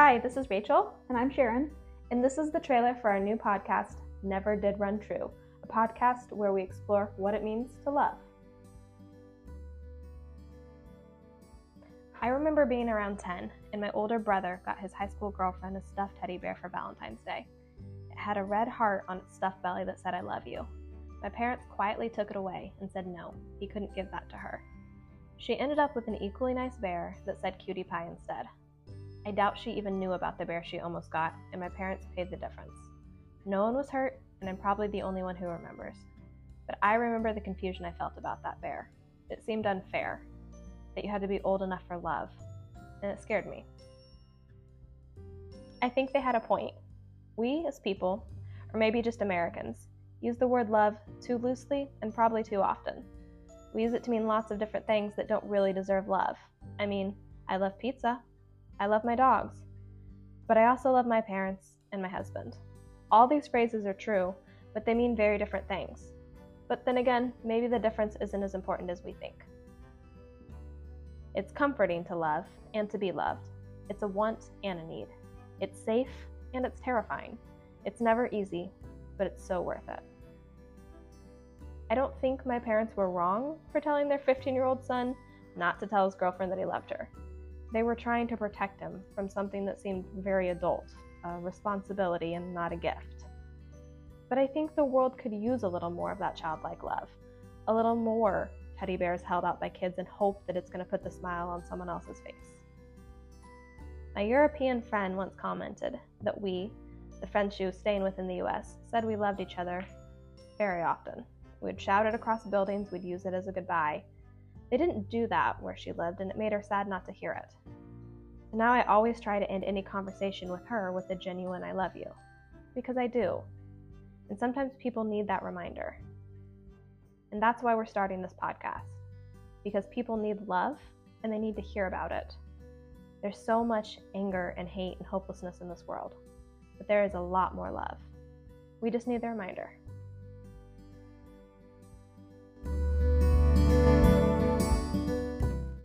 Hi, this is Rachel, And I'm Sharon. and this is the trailer for our new podcast, Never Did Run True, a podcast where we explore what it means to love. I remember being around 10, and my older brother got his high school girlfriend a stuffed teddy bear for Valentine's Day. It had a red heart on its stuffed belly that said, I love you. My parents quietly took it away and said no, he couldn't give that to her. She ended up with an equally nice bear that said cutie pie instead. I doubt she even knew about the bear she almost got, and my parents paid the difference. No one was hurt, and I'm probably the only one who remembers. But I remember the confusion I felt about that bear. It seemed unfair, that you had to be old enough for love, and it scared me. I think they had a point. We, as people, or maybe just Americans, use the word love too loosely and probably too often. We use it to mean lots of different things that don't really deserve love. I mean, I love pizza. I love my dogs. But I also love my parents and my husband. All these phrases are true, but they mean very different things. But then again, maybe the difference isn't as important as we think. It's comforting to love and to be loved. It's a want and a need. It's safe and it's terrifying. It's never easy, but it's so worth it. I don't think my parents were wrong for telling their 15 year old son not to tell his girlfriend that he loved her. They were trying to protect him from something that seemed very adult, a responsibility and not a gift. But I think the world could use a little more of that childlike love, a little more teddy bears held out by kids in hope that it's going to put the smile on someone else's face. My European friend once commented that we, the she was staying with in the US, said we loved each other very often. We'd shout it across buildings, we'd use it as a goodbye. They didn't do that where she lived, and it made her sad not to hear it. And now I always try to end any conversation with her with a genuine I love you. Because I do. And sometimes people need that reminder. And that's why we're starting this podcast. Because people need love and they need to hear about it. There's so much anger and hate and hopelessness in this world, but there is a lot more love. We just need the reminder.